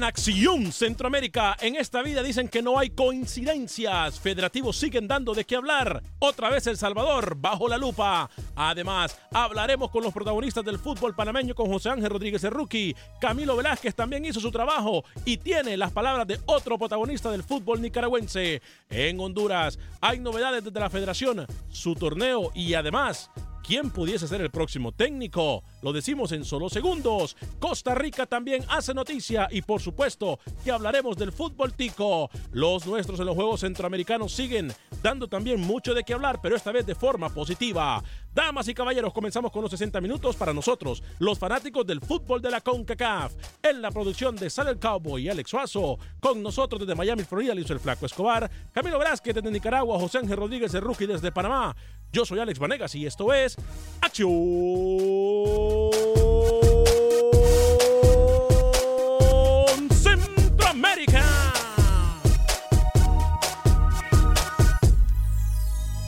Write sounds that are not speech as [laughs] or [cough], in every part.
En Acción Centroamérica, en esta vida dicen que no hay coincidencias. Federativos siguen dando de qué hablar. Otra vez El Salvador bajo la lupa. Además, hablaremos con los protagonistas del fútbol panameño con José Ángel Rodríguez rookie. Camilo Velázquez también hizo su trabajo y tiene las palabras de otro protagonista del fútbol nicaragüense. En Honduras hay novedades desde la federación, su torneo y además quién pudiese ser el próximo técnico. Lo decimos en solo segundos. Costa Rica también hace noticia y por supuesto que hablaremos del fútbol tico. Los nuestros en los Juegos Centroamericanos siguen dando también mucho de qué hablar, pero esta vez de forma positiva. Damas y caballeros, comenzamos con los 60 minutos para nosotros, los fanáticos del fútbol de la CONCACAF. En la producción de Sal el Cowboy y Alex Suazo, con nosotros desde Miami, Florida, Luis el Flaco Escobar, Camilo Velázquez desde Nicaragua, José Ángel Rodríguez de Rookie desde Panamá. Yo soy Alex Vanegas y esto es Acción Centroamérica.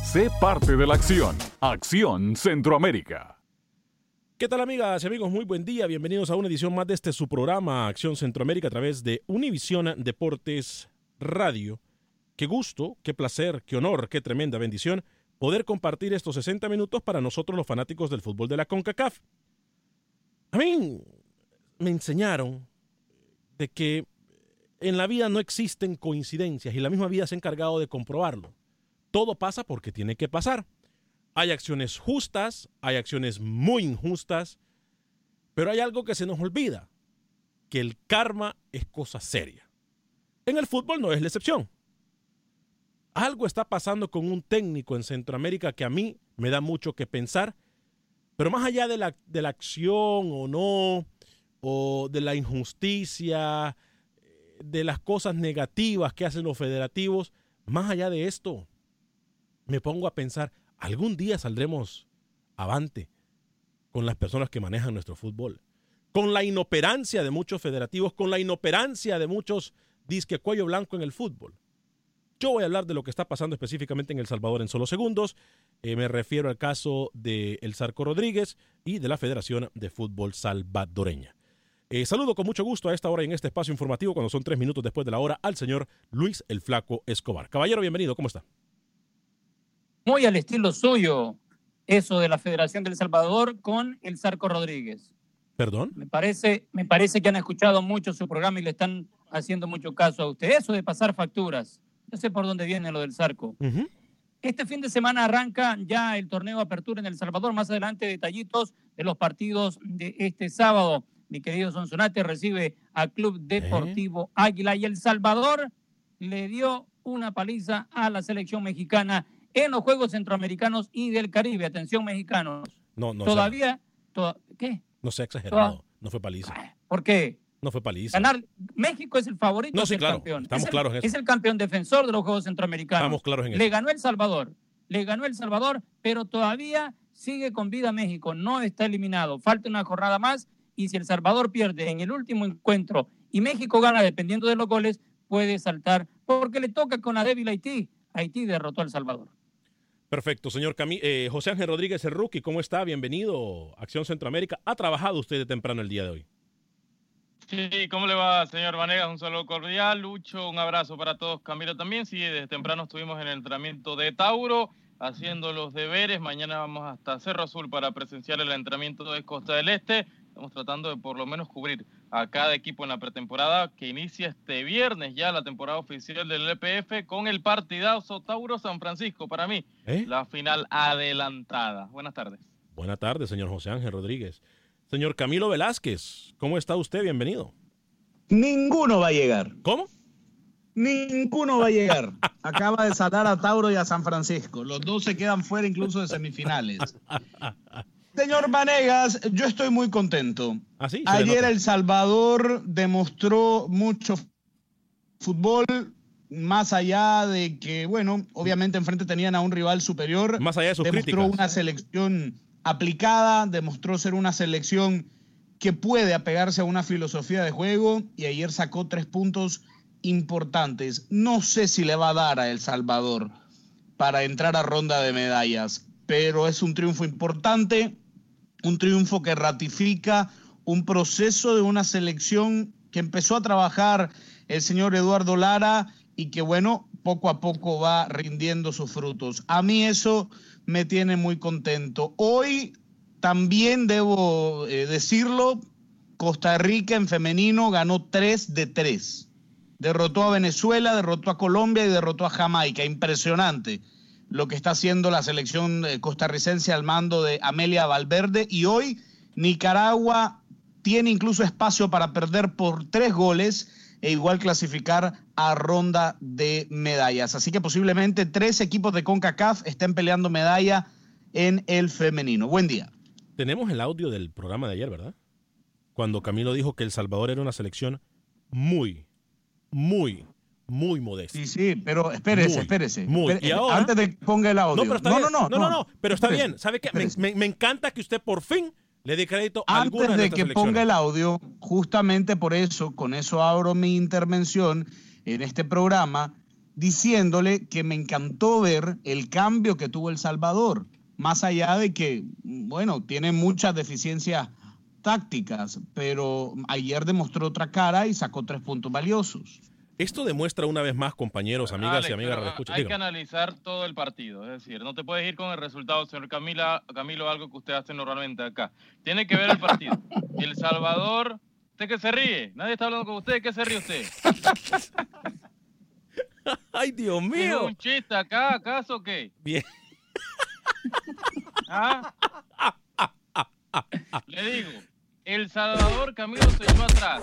Sé parte de la acción. Acción Centroamérica. ¿Qué tal amigas y amigos? Muy buen día. Bienvenidos a una edición más de este su programa Acción Centroamérica a través de Univisión Deportes Radio. Qué gusto, qué placer, qué honor, qué tremenda bendición poder compartir estos 60 minutos para nosotros los fanáticos del fútbol de la CONCACAF. A mí me enseñaron de que en la vida no existen coincidencias y la misma vida se ha encargado de comprobarlo. Todo pasa porque tiene que pasar. Hay acciones justas, hay acciones muy injustas, pero hay algo que se nos olvida, que el karma es cosa seria. En el fútbol no es la excepción. Algo está pasando con un técnico en Centroamérica que a mí me da mucho que pensar, pero más allá de la, de la acción o no, o de la injusticia, de las cosas negativas que hacen los federativos, más allá de esto, me pongo a pensar, algún día saldremos avante con las personas que manejan nuestro fútbol, con la inoperancia de muchos federativos, con la inoperancia de muchos disque cuello blanco en el fútbol. Yo voy a hablar de lo que está pasando específicamente en El Salvador en solo segundos. Eh, me refiero al caso de El Zarco Rodríguez y de la Federación de Fútbol Salvadoreña. Eh, saludo con mucho gusto a esta hora en este espacio informativo, cuando son tres minutos después de la hora, al señor Luis el Flaco Escobar. Caballero, bienvenido, ¿cómo está? Muy al estilo suyo, eso de la Federación del Salvador con el Zarco Rodríguez. ¿Perdón? Me parece, me parece que han escuchado mucho su programa y le están haciendo mucho caso a usted. Eso de pasar facturas. Yo sé por dónde viene lo del Zarco. Este fin de semana arranca ya el torneo Apertura en El Salvador. Más adelante, detallitos de los partidos de este sábado. Mi querido Sonsonate recibe al Club Deportivo Águila y El Salvador le dio una paliza a la selección mexicana en los Juegos Centroamericanos y del Caribe. Atención, mexicanos. No, no. Todavía, ¿qué? No sea exagerado. No fue paliza. ¿Por qué? No fue paliza. Ganar, México es el favorito, no, el claro, campeón. Estamos es el, claros en eso. Es el campeón defensor de los Juegos Centroamericanos. Estamos claros en eso. Le ganó El Salvador. Le ganó El Salvador, pero todavía sigue con vida México. No está eliminado. Falta una jornada más. Y si El Salvador pierde en el último encuentro y México gana dependiendo de los goles, puede saltar porque le toca con la débil Haití. Haití derrotó a El Salvador. Perfecto, señor Cami eh, José Ángel Rodríguez, el rookie, ¿cómo está? Bienvenido Acción Centroamérica. ¿Ha trabajado usted de temprano el día de hoy? Sí, ¿cómo le va, señor Vanegas? Un saludo cordial. Lucho, un abrazo para todos. Camilo también. Sí, desde temprano estuvimos en el entrenamiento de Tauro, haciendo los deberes. Mañana vamos hasta Cerro Azul para presenciar el entrenamiento de Costa del Este. Estamos tratando de por lo menos cubrir a cada equipo en la pretemporada que inicia este viernes ya la temporada oficial del LPF con el partidazo Tauro San Francisco. Para mí, ¿Eh? la final adelantada. Buenas tardes. Buenas tardes, señor José Ángel Rodríguez. Señor Camilo Velázquez, ¿cómo está usted? Bienvenido. Ninguno va a llegar. ¿Cómo? Ninguno va a llegar. [laughs] Acaba de salar a Tauro y a San Francisco. Los dos se quedan fuera incluso de semifinales. [laughs] Señor Vanegas, yo estoy muy contento. ¿Ah, sí? Ayer. El Salvador demostró mucho fútbol, más allá de que, bueno, obviamente enfrente tenían a un rival superior. Más allá de sus demostró críticas. una selección aplicada, demostró ser una selección que puede apegarse a una filosofía de juego y ayer sacó tres puntos importantes. No sé si le va a dar a El Salvador para entrar a ronda de medallas, pero es un triunfo importante, un triunfo que ratifica un proceso de una selección que empezó a trabajar el señor Eduardo Lara y que bueno, poco a poco va rindiendo sus frutos. A mí eso me tiene muy contento. Hoy también debo eh, decirlo, Costa Rica en femenino ganó 3 de 3. Derrotó a Venezuela, derrotó a Colombia y derrotó a Jamaica. Impresionante lo que está haciendo la selección eh, costarricense al mando de Amelia Valverde. Y hoy Nicaragua tiene incluso espacio para perder por tres goles e igual clasificar a ronda de medallas. Así que posiblemente tres equipos de CONCACAF estén peleando medalla en el femenino. Buen día. Tenemos el audio del programa de ayer, ¿verdad? Cuando Camilo dijo que El Salvador era una selección muy, muy, muy modesta. Sí, sí, pero espérese, Muy, espérese. muy. Espere- Y ahora- Antes de que ponga el audio. No, pero está no, bien. no, no, no, no, pero está Espérese, bien. ¿Sabe qué? Me, espérese. me- me encanta que usted por fin le crédito a Antes alguna de, de que ponga el audio, justamente por eso, con eso abro mi intervención en este programa, diciéndole que me encantó ver el cambio que tuvo El Salvador, más allá de que, bueno, tiene muchas deficiencias tácticas, pero ayer demostró otra cara y sacó tres puntos valiosos. Esto demuestra una vez más, compañeros, amigas Alex, y amigas, pero escucha, hay que analizar todo el partido, es decir, no te puedes ir con el resultado, señor Camila, Camilo, algo que usted hace normalmente acá. Tiene que ver el partido. [laughs] El Salvador, usted que se ríe, nadie está hablando con usted, ¿qué se ríe usted? [laughs] ¡Ay, Dios ¿Es mío! un chiste acá, acaso o qué? Bien. [laughs] ¿Ah? Le digo, El Salvador Camilo se echó atrás,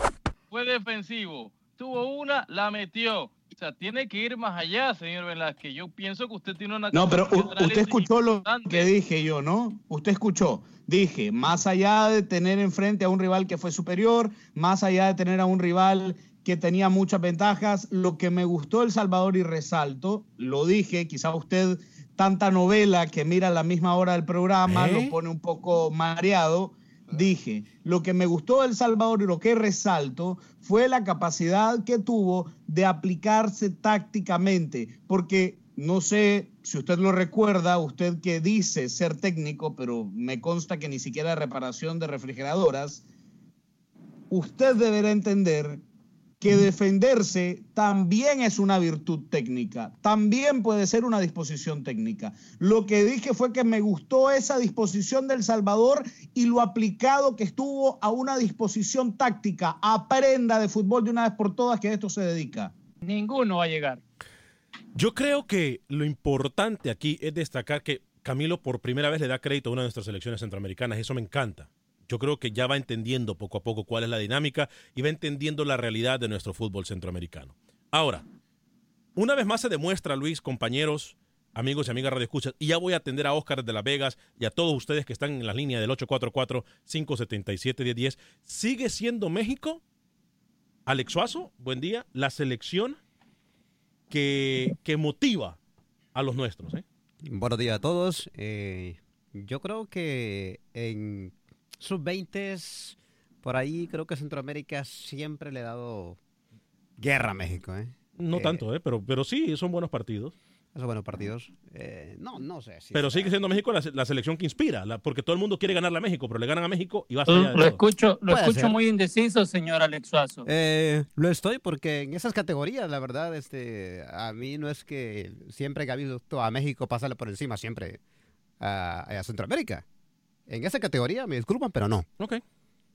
fue defensivo, tuvo una, la metió. O sea, tiene que ir más allá, señor Velázquez. Yo pienso que usted tiene una No, pero usted escuchó lo que dije yo, ¿no? Usted escuchó. Dije, más allá de tener enfrente a un rival que fue superior, más allá de tener a un rival que tenía muchas ventajas, lo que me gustó El Salvador y resalto, lo dije, quizá usted tanta novela que mira a la misma hora del programa ¿Eh? lo pone un poco mareado. Dije, lo que me gustó de El Salvador y lo que resalto fue la capacidad que tuvo de aplicarse tácticamente, porque no sé si usted lo recuerda, usted que dice ser técnico, pero me consta que ni siquiera reparación de refrigeradoras, usted deberá entender que defenderse también es una virtud técnica, también puede ser una disposición técnica. Lo que dije fue que me gustó esa disposición del Salvador y lo aplicado que estuvo a una disposición táctica. Aprenda de fútbol de una vez por todas que a esto se dedica. Ninguno va a llegar. Yo creo que lo importante aquí es destacar que Camilo por primera vez le da crédito a una de nuestras selecciones centroamericanas. Eso me encanta yo creo que ya va entendiendo poco a poco cuál es la dinámica y va entendiendo la realidad de nuestro fútbol centroamericano. Ahora, una vez más se demuestra, Luis, compañeros, amigos y amigas Radio Escuchas, y ya voy a atender a Oscar de Las Vegas y a todos ustedes que están en la línea del 844-577-1010. ¿Sigue siendo México, Alex Suazo, buen día, la selección que, que motiva a los nuestros? ¿eh? Buenos días a todos. Eh, yo creo que en sub-20, por ahí creo que Centroamérica siempre le ha dado guerra a México. ¿eh? No Eh, tanto, ¿eh? pero, pero sí, son buenos partidos. Esos buenos partidos. Eh, no, no sé. si Pero sigue siendo México la, la selección que inspira, la- porque todo el mundo quiere ganarle a México, pero le ganan a México y va de Lo todo. escucho, lo escucho ser. muy indeciso, señor Alex Suazo. Eh, lo estoy porque en esas categorías, la verdad, este, a mí no es que siempre que ha visto a México pasarle por encima, siempre a, a Centroamérica. En esa categoría me disculpan, pero no. Ok.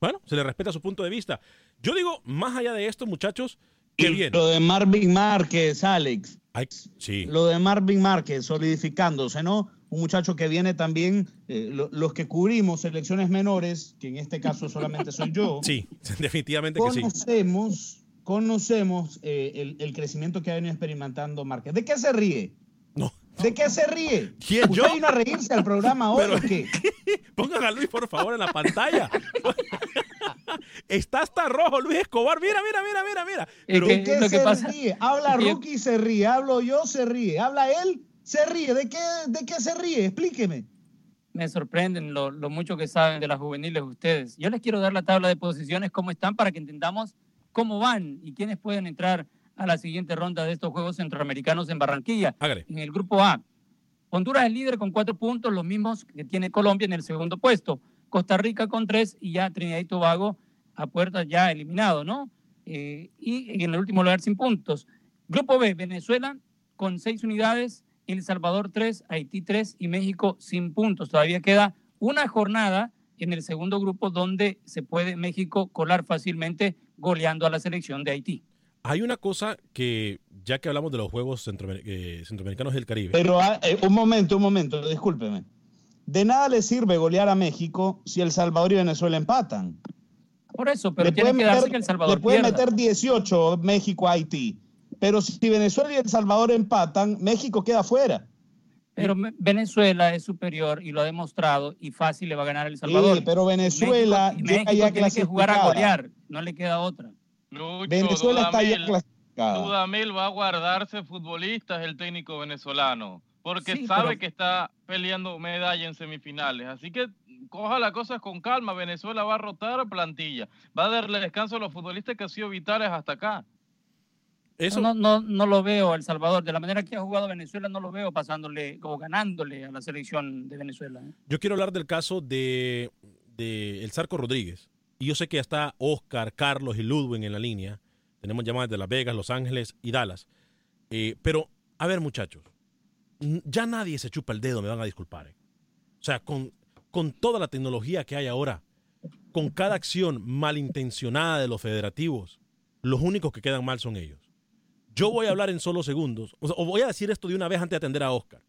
Bueno, se le respeta su punto de vista. Yo digo, más allá de esto, muchachos, qué Y bien. Lo de Marvin Márquez, Alex. Ay, sí. Lo de Marvin Márquez, solidificándose, ¿no? Un muchacho que viene también, eh, lo- los que cubrimos selecciones menores, que en este caso solamente soy yo, [laughs] Sí, [laughs] definitivamente que sí. conocemos, conocemos eh, el, el crecimiento que ha venido experimentando Márquez. ¿De qué se ríe? ¿De qué se ríe? ¿Quién, ¿Usted yo? vino a reírse al programa hoy Pero- o qué? [laughs] Pongan a Luis, por favor, en la pantalla. [laughs] Está hasta rojo, Luis Escobar. Mira, mira, mira, mira, mira. Es Pero, que- ¿De qué lo que se pasa- ríe? Habla que- Rookie, se ríe. Hablo yo, se ríe. Habla él, se ríe. ¿De qué, de qué se ríe? Explíqueme. Me sorprenden lo, lo mucho que saben de las juveniles ustedes. Yo les quiero dar la tabla de posiciones, cómo están, para que entendamos cómo van y quiénes pueden entrar a la siguiente ronda de estos Juegos Centroamericanos en Barranquilla. hágale. En el grupo A, Honduras es líder con cuatro puntos, los mismos que tiene Colombia en el segundo puesto. Costa Rica con tres y ya Trinidad y Tobago a puertas ya eliminado, ¿no? Eh, y en el último lugar sin puntos. Grupo B, Venezuela con seis unidades, El Salvador tres, Haití tres y México sin puntos. Todavía queda una jornada en el segundo grupo donde se puede México colar fácilmente goleando a la selección de Haití. Hay una cosa que, ya que hablamos de los Juegos Centroamer- eh, Centroamericanos del Caribe, Pero ah, eh, un momento, un momento, discúlpeme. De nada le sirve golear a México si El Salvador y Venezuela empatan. Por eso, pero le tiene que darse meter, que El Salvador le puede pierda. meter 18 México a Haití. Pero si Venezuela y El Salvador empatan, México queda fuera. Pero Venezuela es superior y lo ha demostrado y fácil le va a ganar El Salvador. Sí, pero Venezuela México, ya tiene que jugar a golear, no le queda otra. Lucho, Venezuela está ya clasificada. Dudamel va a guardarse futbolistas el técnico venezolano, porque Sí, sabe pero- que está peleando medalla en semifinales. Así que coja las cosas con calma. Venezuela va a rotar plantilla. Va a darle descanso a los futbolistas que han sido vitales hasta acá. eso, No, no, no lo veo El Salvador. De la manera que ha jugado Venezuela, no lo veo pasándole o ganándole a la selección de Venezuela. ¿eh? yo quiero hablar del caso de, de El Zarco Rodríguez. Y yo sé que ya está Oscar, Carlos y Ludwig en la línea. Tenemos llamadas de Las Vegas, Los Ángeles y Dallas. Eh, pero, a ver, muchachos, ya nadie se chupa el dedo, me van a disculpar. eh. O sea, con, con toda la tecnología que hay ahora, con cada acción malintencionada de los federativos, los únicos que quedan mal son ellos. Yo voy a hablar en solo segundos, o, o voy a decir esto de una vez antes de atender a Oscar.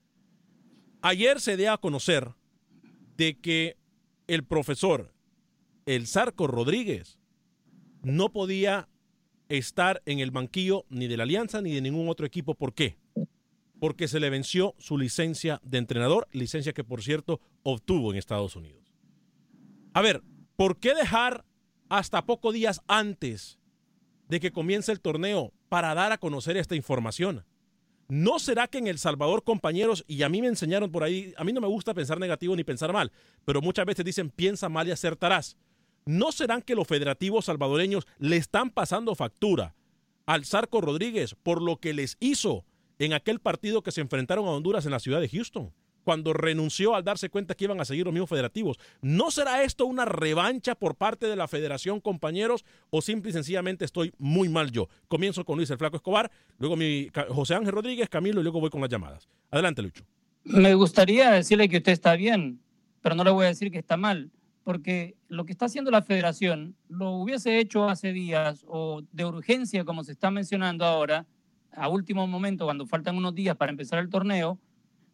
Ayer se dio a conocer de que el profesor, el Zarco Rodríguez, no podía estar en el banquillo ni de la Alianza ni de ningún otro equipo. ¿Por qué? Porque se le venció su licencia de entrenador, licencia que por cierto obtuvo en Estados Unidos. A ver, ¿por qué dejar hasta pocos días antes de que comience el torneo para dar a conocer esta información? ¿No será que en El Salvador, compañeros, y a mí me enseñaron por ahí, a mí no me gusta pensar negativo ni pensar mal, pero muchas veces dicen piensa mal y acertarás. ¿No serán que los federativos salvadoreños le están pasando factura al Zarco Rodríguez por lo que les hizo en aquel partido que se enfrentaron a Honduras en la ciudad de Houston? cuando renunció al darse cuenta que iban a seguir los mismos federativos. ¿No será esto una revancha por parte de la federación, compañeros, o simple y sencillamente estoy muy mal yo? Comienzo con Luis el Flaco Escobar, luego mi José Ángel Rodríguez, Camilo, y luego voy con las llamadas. Adelante, Lucho. Me gustaría decirle que usted está bien, pero no le voy a decir que está mal, porque lo que está haciendo la federación lo hubiese hecho hace días o de urgencia, como se está mencionando ahora, a último momento, cuando faltan unos días para empezar el torneo,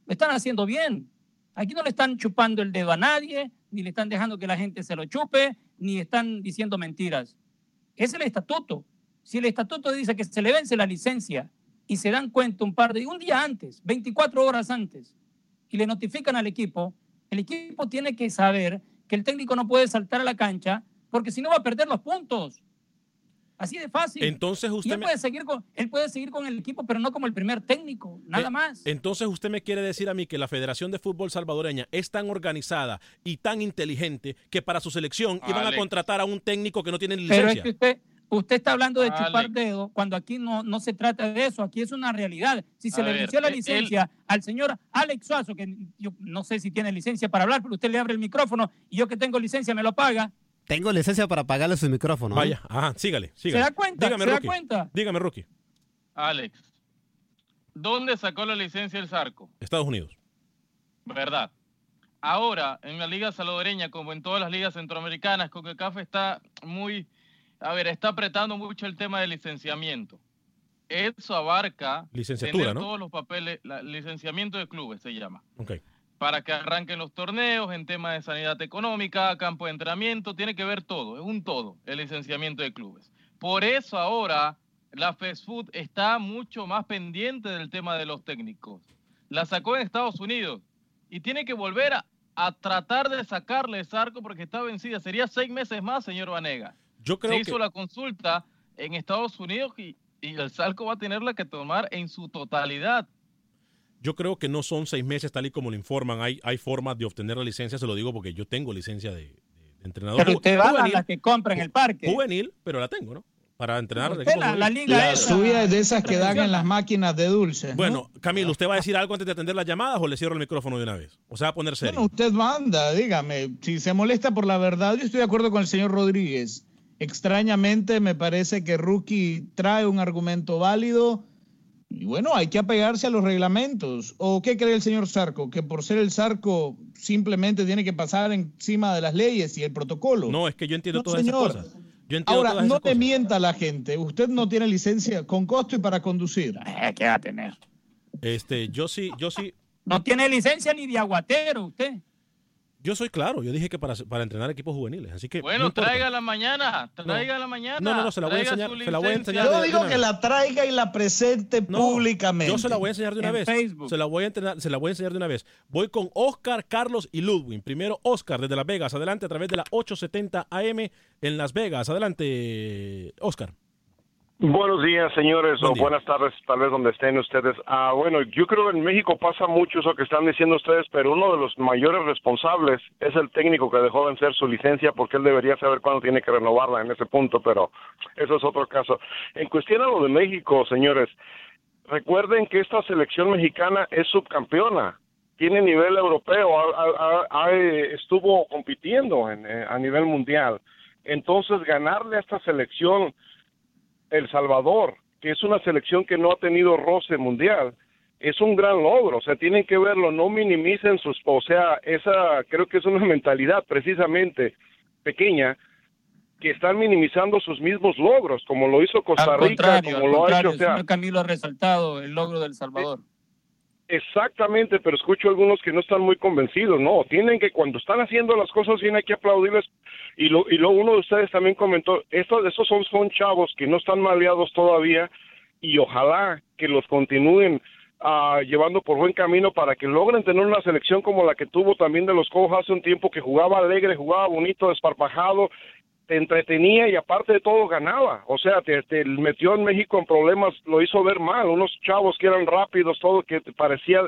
lo están haciendo bien. Aquí no le están chupando el dedo a nadie, ni le están dejando que la gente se lo chupe, ni están diciendo mentiras. Es el estatuto. Si el estatuto dice que se le vence la licencia y se dan cuenta un par de un día antes, 24 horas antes, y le notifican al equipo, el equipo tiene que saber que el técnico no puede saltar a la cancha porque si no va a perder los puntos. Así de fácil. Entonces usted él, puede seguir con, él puede seguir con el equipo, pero no como el primer técnico, nada eh, más. Entonces usted me quiere decir a mí que la Federación de Fútbol Salvadoreña es tan organizada y tan inteligente que para su selección iban a contratar a un técnico que no tiene licencia. Pero es que usted, usted está hablando de chupar dedos cuando aquí no, no se trata de eso, aquí es una realidad. Si se le venció la e, licencia al señor Alex Suazo, que yo no sé si tiene licencia para hablar, pero usted le abre el micrófono y yo que tengo licencia me lo paga, tengo licencia para pagarle su micrófono. Vaya, ajá, sígale, sígale. ¿Se da cuenta? Dígame, ¿Se da cuenta? Dígame, Rookie. Alex, ¿dónde sacó la licencia el Zarco? Estados Unidos. ¿Verdad? Ahora, en la Liga Salvadoreña, como en todas las ligas centroamericanas, CONCACAF está muy, a ver, está apretando mucho el tema del licenciamiento. Eso abarca licenciatura, ¿no? todos los papeles, la, licenciamiento de clubes se llama. Okay para que arranquen los torneos, en temas de sanidad económica, campo de entrenamiento, tiene que ver todo, es un todo, el licenciamiento de clubes. Por eso ahora la Fast Food está mucho más pendiente del tema de los técnicos. La sacó en Estados Unidos y tiene que volver a, tratar de sacarle ese arco porque está vencida. Sería seis meses más, señor Vanega. Yo creo Se hizo la consulta en Estados Unidos y, y el Salco va a tenerla que tomar en su totalidad. Yo creo que no son seis meses tal y como lo informan. Hay, hay formas de obtener la licencia, se lo digo porque yo tengo licencia de, entrenador. Pero usted va a la que compra en el parque. Juvenil, pero la tengo, ¿no? Para entrenar. De la, la, liga suya es de esas que dan en las máquinas de dulce. Bueno, Camilo, ¿usted va a decir algo antes de atender las llamadas o le cierro el micrófono de una vez? O sea, va a poner serio. Bueno, usted manda, dígame. Si se molesta por la verdad, yo estoy de acuerdo con el señor Rodríguez. Extrañamente me parece que Rookie trae un argumento válido y bueno, hay que apegarse a los reglamentos. ¿O qué cree el señor Sarco? Que por ser el Sarco simplemente tiene que pasar encima de las leyes y el protocolo. No, es que yo entiendo todas esas cosas. Ahora, no te mienta la gente. Usted no tiene licencia con costo y para conducir. Eh, ¿Qué va a tener? Este, yo sí, yo sí. No tiene licencia ni de aguatero usted. Yo soy claro, yo dije que para, para entrenar equipos juveniles, así que... Bueno, traiga la mañana, traiga la mañana. No, no, no, se la voy a enseñar, se la voy a enseñar Yo digo que la traiga y la presente públicamente. Yo se la voy a enseñar de una vez. Se la voy a entrenar, se la voy a enseñar de una vez. Voy con Oscar, Carlos y Ludwig. Primero Oscar desde Las Vegas, adelante a través de la 870 AM en Las Vegas. Adelante, Oscar. Buenos días, señores, o buenas tardes, tal vez donde estén ustedes. Ah, bueno, yo creo que en México pasa mucho eso que están diciendo ustedes, pero uno de los mayores responsables es el técnico que dejó vencer su licencia porque él debería saber cuándo tiene que renovarla en ese punto, pero eso es otro caso. En cuestión a lo de México, señores, recuerden que esta selección mexicana es subcampeona, tiene nivel europeo, estuvo compitiendo eh, a nivel mundial. Entonces, ganarle a esta selección el Salvador, que es una selección que no ha tenido roce mundial, es un gran logro, o sea, tienen que verlo, no minimicen sus, o sea, esa creo que es una [laughs] mentalidad precisamente pequeña que están minimizando sus mismos logros, como lo hizo Costa Rica, como lo ha hecho, o sea, Camilo ha resaltado el logro del Salvador. Exactamente, pero escucho algunos que no están muy convencidos, no, tienen que cuando están haciendo las cosas bien hay que aplaudirles. Y lo y lo uno de ustedes también comentó, estos esos son son chavos que no están maleados todavía y ojalá que los continúen uh, llevando por buen camino para que logren tener una selección como la que tuvo también de los Cojos hace un tiempo que jugaba alegre, jugaba bonito, desparpajado te entretenía y aparte de todo ganaba. O sea, te, metió en México en problemas, lo hizo ver mal. Unos chavos que eran rápidos, todo que te parecía,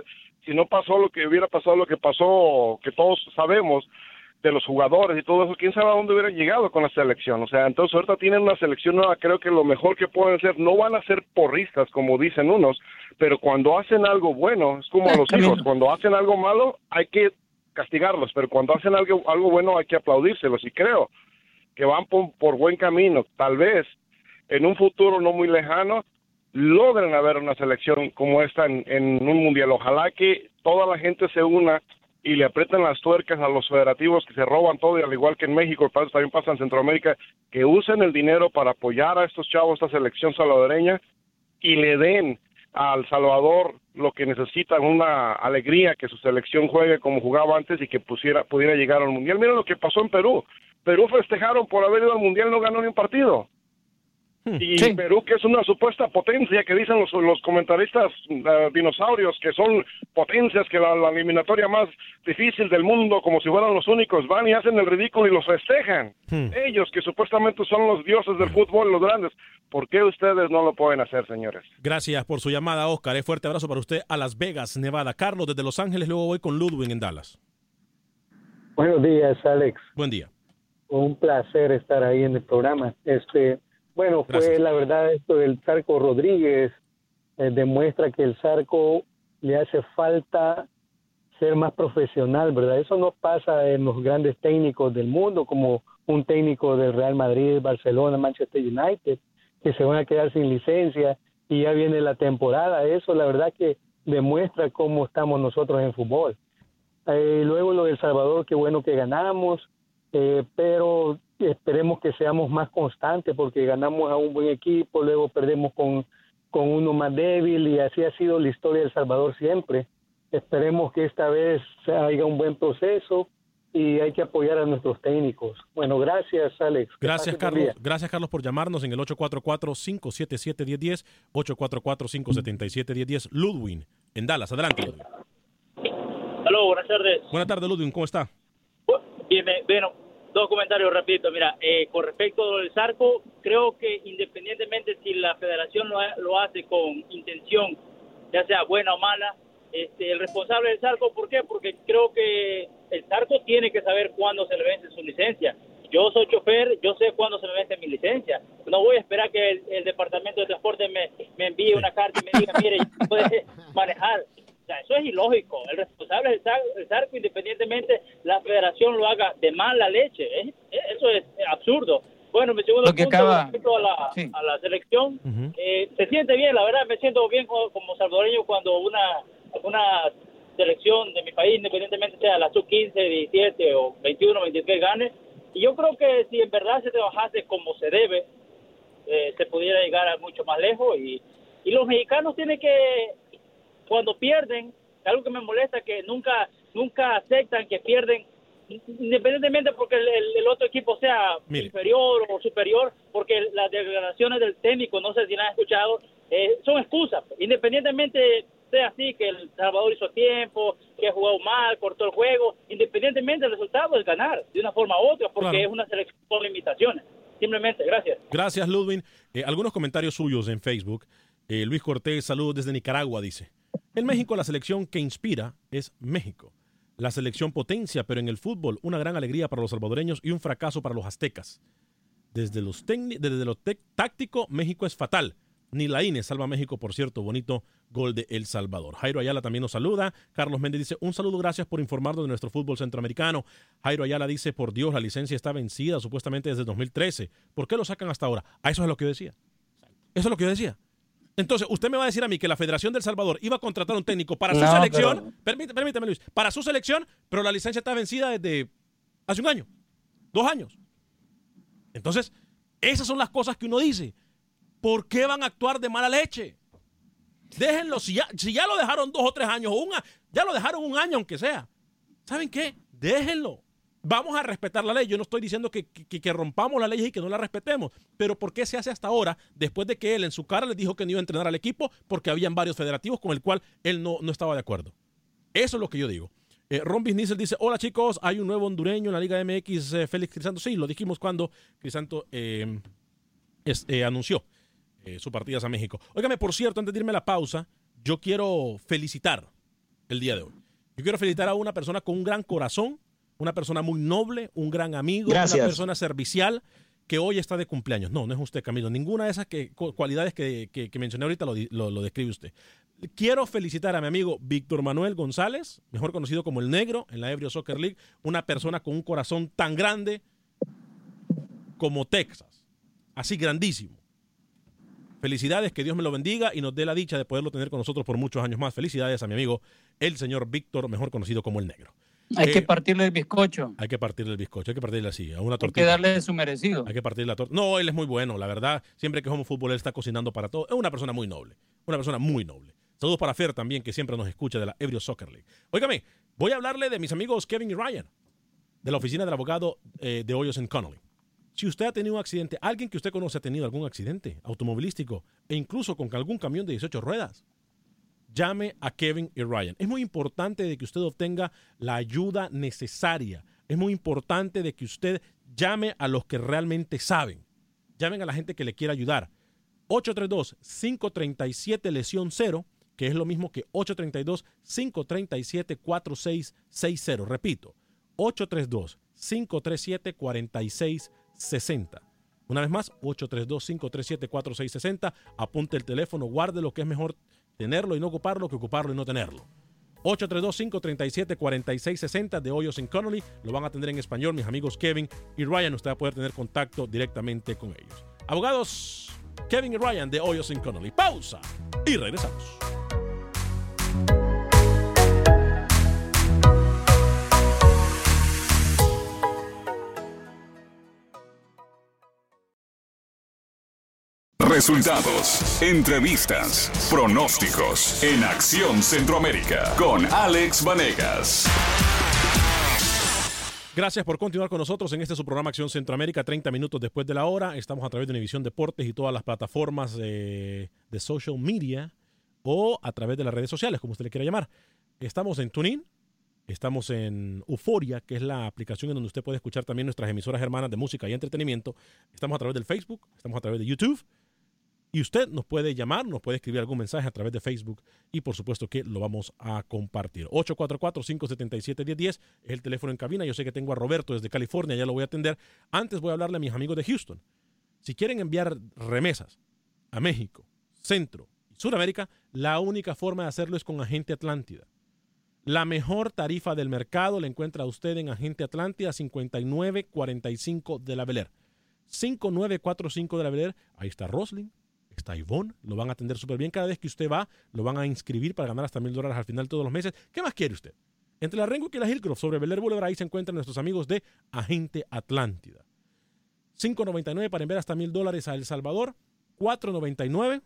si no pasó lo que hubiera pasado, lo que pasó, que todos sabemos, de los jugadores y todo eso, quién sabe a dónde hubieran llegado con la selección. O sea, entonces ahorita tienen una selección nueva, creo que lo mejor que pueden hacer, no van a ser porristas como dicen unos, pero cuando hacen algo bueno, es como los hijos, cuando hacen algo malo hay que castigarlos, pero cuando hacen algo, algo bueno hay que aplaudírselos y creo que van por, buen camino. Tal vez en un futuro no muy lejano logren haber una selección como esta en, un mundial. Ojalá que toda la gente se una y le apretan las tuercas a los federativos que se roban todo y al igual que en México, también pasa en Centroamérica, que usen el dinero para apoyar a estos chavos, esta selección salvadoreña y le den al Salvador lo que necesitan, una alegría que su selección juegue como jugaba antes y que pusiera, pudiera llegar al Mundial. Miren lo que pasó en Perú. Perú festejaron por haber ido al Mundial, no ganó ni un partido. Hmm. Y Perú, que es una supuesta potencia, que dicen los, los comentaristas eh, dinosaurios, que son potencias, que la, eliminatoria más difícil del mundo, como si fueran los únicos, van y hacen el ridículo y los festejan. Hmm. Ellos, que supuestamente son los dioses del fútbol, los grandes, ¿por qué ustedes no lo pueden hacer, señores? Gracias por su llamada, Oscar. Un eh, fuerte abrazo para usted a Las Vegas, Nevada. Carlos, desde Los Ángeles, luego voy con Ludwig en Dallas. Buenos días, Alex. Buen día. Un placer estar ahí en el programa. Este, bueno, pues la verdad esto del Zarco Rodríguez eh, demuestra que el Zarco le hace falta ser más profesional, ¿verdad? Eso no pasa en los grandes técnicos del mundo, como un técnico del Real Madrid, Barcelona, Manchester United, que se van a quedar sin licencia y ya viene la temporada. Eso la verdad que demuestra cómo estamos nosotros en fútbol. Eh, luego lo del Salvador, qué bueno que ganamos, eh, pero esperemos que seamos más constantes porque ganamos a un buen equipo, luego perdemos con, con uno más débil y así ha sido la historia de El Salvador siempre. Esperemos que esta vez haya un buen proceso y hay que apoyar a nuestros técnicos. Bueno, gracias Alex. Gracias Carlos. Gracias Carlos por llamarnos en el 844-577-1010, 844-577-1010. Ludwin, en Dallas. Adelante, Ludwin. Hola, buenas tardes. Buenas tardes, Ludwin. ¿Cómo está? Bien, bueno, dos comentarios rapidito. Mira, eh, con respecto al Zarco, creo que independientemente si la federación lo, hace con intención, ya sea buena o mala, este, el responsable del Zarco, ¿por qué? Porque creo que el Zarco tiene que saber cuándo se le vence su licencia. Yo soy chofer, yo sé cuándo se me vence mi licencia. No voy a esperar que el, Departamento de Transporte me, me envíe una carta y me diga, mire, puede [laughs] manejar. O sea, eso es ilógico. El responsable es el, Zarco, independientemente la federación lo haga de mala leche. Eso es absurdo. Bueno, mi segundo punto respecto a la, a la selección, eh, se siente bien, la verdad, me siento bien como, salvadoreño cuando una, una selección de mi país, independientemente sea la sub-15, 17 o 21, 23, gane. Y yo creo que si en verdad se trabajase como se debe, eh, se pudiera llegar a mucho más lejos. Y, y los mexicanos tienen que cuando pierden, algo que me molesta que nunca nunca aceptan que pierden independientemente porque el, otro equipo sea inferior o superior, porque las declaraciones del técnico, no sé si la han escuchado, eh, son excusas. Independientemente sea así, que el Salvador hizo tiempo, que jugó mal, cortó el juego, independientemente del resultado es ganar de una forma u otra, porque es una selección con limitaciones. Simplemente, gracias. Gracias, Ludwin. Eh, algunos comentarios suyos en Facebook. Eh, Luis Cortés, saludos desde Nicaragua, dice. En México la selección que inspira es México. La selección potencia, pero en el fútbol una gran alegría para los salvadoreños y un fracaso para los aztecas. Desde, los desde lo táctico, México es fatal. Ni la INE salva a México, por cierto, bonito gol de El Salvador. Jairo Ayala también nos saluda. Carlos Méndez dice, un saludo, gracias por informarnos de nuestro fútbol centroamericano. Jairo Ayala dice, por Dios, la licencia está vencida supuestamente desde 2013. ¿Por qué lo sacan hasta ahora? A eso es lo que yo decía. Eso es lo que yo decía. Entonces, usted me va a decir a mí que la Federación del Salvador iba a contratar un técnico para su selección. permítame, Luis. Para su selección, pero la licencia está vencida desde hace un año, dos años. Entonces, esas son las cosas que uno dice. ¿Por qué van a actuar de mala leche? Déjenlo. Si ya, si ya lo dejaron dos o tres años, o ya lo dejaron un año, aunque sea. ¿Saben qué? Déjenlo vamos a respetar la ley. Yo no estoy diciendo que, rompamos la ley y que no la respetemos, pero ¿por qué se hace hasta ahora después de que él en su cara le dijo que no iba a entrenar al equipo porque habían varios federativos con el cual él no, estaba de acuerdo? Eso es lo que yo digo. Eh, Ron Bisnisel dice, hola chicos, hay un nuevo hondureño en la Liga MX, eh, Félix Crisanto. Sí, lo dijimos cuando Crisanto eh, anunció su partida a México. Óigame, por cierto, antes de irme a la pausa, yo quiero felicitar el día de hoy. Yo quiero felicitar a una persona con un gran corazón una persona muy noble, un gran amigo, Gracias. una persona servicial que hoy está de cumpleaños. No, no es usted, Camilo. Ninguna de esas que, cu- cualidades que, que- que mencioné ahorita lo, lo- lo describe usted. Quiero felicitar a mi amigo Víctor Manuel González, mejor conocido como el Negro en la Ebrio Soccer League, una persona con un corazón tan grande como Texas. Así grandísimo. Felicidades, que Dios me lo bendiga y nos dé la dicha de poderlo tener con nosotros por muchos años más. Felicidades a mi amigo, el señor Víctor, mejor conocido como el Negro. Hay que partirle el bizcocho. Hay que partirle el bizcocho, hay que partirle así, a una Hay que tortilla. darle su merecido. Hay que partir la torta. No, él es muy bueno, la verdad. Siempre que jugamos fútbol, él está cocinando para todo. Es una persona muy noble. Una persona muy noble. Saludos para Fer también, que siempre nos escucha de la Ebrio Soccer League. Óigame, voy a hablarle de mis amigos Kevin y Ryan, de la oficina del abogado eh, de Hoyos en Connolly. Si usted ha tenido un accidente, alguien que usted conoce ha tenido algún accidente automovilístico e incluso con algún camión de 18 ruedas, llame a Kevin y Ryan. Es muy importante de que usted obtenga la ayuda necesaria. Es muy importante de que usted llame a los que realmente saben. Llamen a la gente que le quiera ayudar. 832-537 lesión 0, que es lo mismo que 832-537-4660. Repito, 832-537-4660. Una vez más, 832-537-4660. Apunte el teléfono, guarde lo que es mejor tenerlo y no ocuparlo que ocuparlo y no tenerlo. 832-537-4660 de Hoyos en Connolly. Lo van a atender en español mis amigos Kevin y Ryan. Usted va a poder tener contacto directamente con ellos. Abogados Kevin y Ryan de Hoyos en Connolly. Pausa y regresamos. Resultados, entrevistas, pronósticos en Acción Centroamérica con Alex Vanegas. Gracias por continuar con nosotros en este su programa Acción Centroamérica, 30 minutos después de la hora. Estamos a través de Univisión Deportes y todas las plataformas de, de social media o a través de las redes sociales, como usted le quiera llamar. Estamos en TuneIn, estamos en Euforia, que es la aplicación en donde usted puede escuchar también nuestras emisoras hermanas de música y entretenimiento. Estamos a través del Facebook, estamos a través de YouTube. Y usted nos puede llamar, nos puede escribir algún mensaje a través de Facebook y por supuesto que lo vamos a compartir. 844-577-1010 es el teléfono en cabina. Yo sé que tengo a Roberto desde California, ya lo voy a atender. Antes voy a hablarle a mis amigos de Houston. Si quieren enviar remesas a México, Centro y Sudamérica, la única forma de hacerlo es con Agente Atlántida. La mejor tarifa del mercado la encuentra usted en Agente Atlántida 5945 de la Beler. 5945 de la Beler. Ahí está Roslin, está Ivonne, lo van a atender súper bien. Cada vez que usted va, lo van a inscribir para ganar hasta mil dólares al final todos los meses. ¿Qué más quiere usted? Entre la Renwick y la Hillcroft, sobre Bel Air Boulevard, ahí se encuentran nuestros amigos de Agente Atlántida. 5.99 para enviar hasta mil dólares a El Salvador, 4.99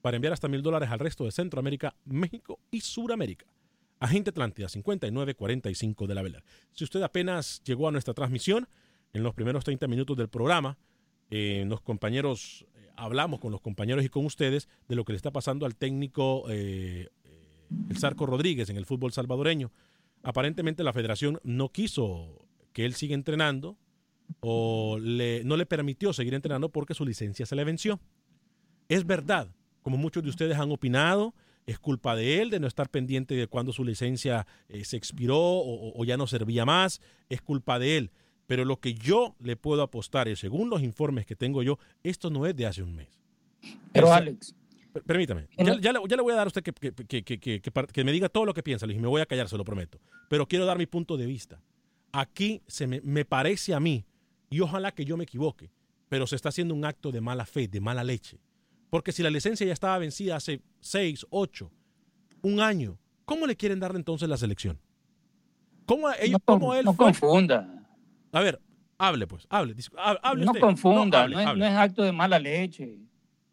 para enviar hasta mil dólares al resto de Centroamérica, México y Suramérica. Agente Atlántida 5945 de la Bel Air. Si usted apenas llegó a nuestra transmisión, en los primeros 30 minutos del programa, eh, los compañeros, hablamos con los compañeros y con ustedes de lo que le está pasando al técnico eh, eh, El Zarco Rodríguez en el fútbol salvadoreño. Aparentemente la federación no quiso que él siga entrenando o le- no le permitió seguir entrenando porque su licencia se le venció. Es verdad, como muchos de ustedes han opinado, es culpa de él de no estar pendiente de cuando su licencia eh, se expiró o ya no servía más, es culpa de él. Pero lo que yo le puedo apostar, y según los informes que tengo yo, esto no es de hace un mes. Pero Alex, Per- Permítame, ya, ya le, ya le voy a dar a usted que, que- que- que- me diga todo lo que piensa, Luis, y me voy a callar, se lo prometo. Pero quiero dar mi punto de vista. Aquí se me, me parece a mí, y ojalá que yo me equivoque, pero se está haciendo un acto de mala fe, de mala leche. Porque si la licencia ya estaba vencida hace seis, ocho, un año, ¿cómo le quieren darle entonces la selección? ¿Cómo, ellos, cómo él no fue? confunda. A ver, hable pues, hable. hable No usted. confunda, hable, no, es, hable. no es acto de mala leche.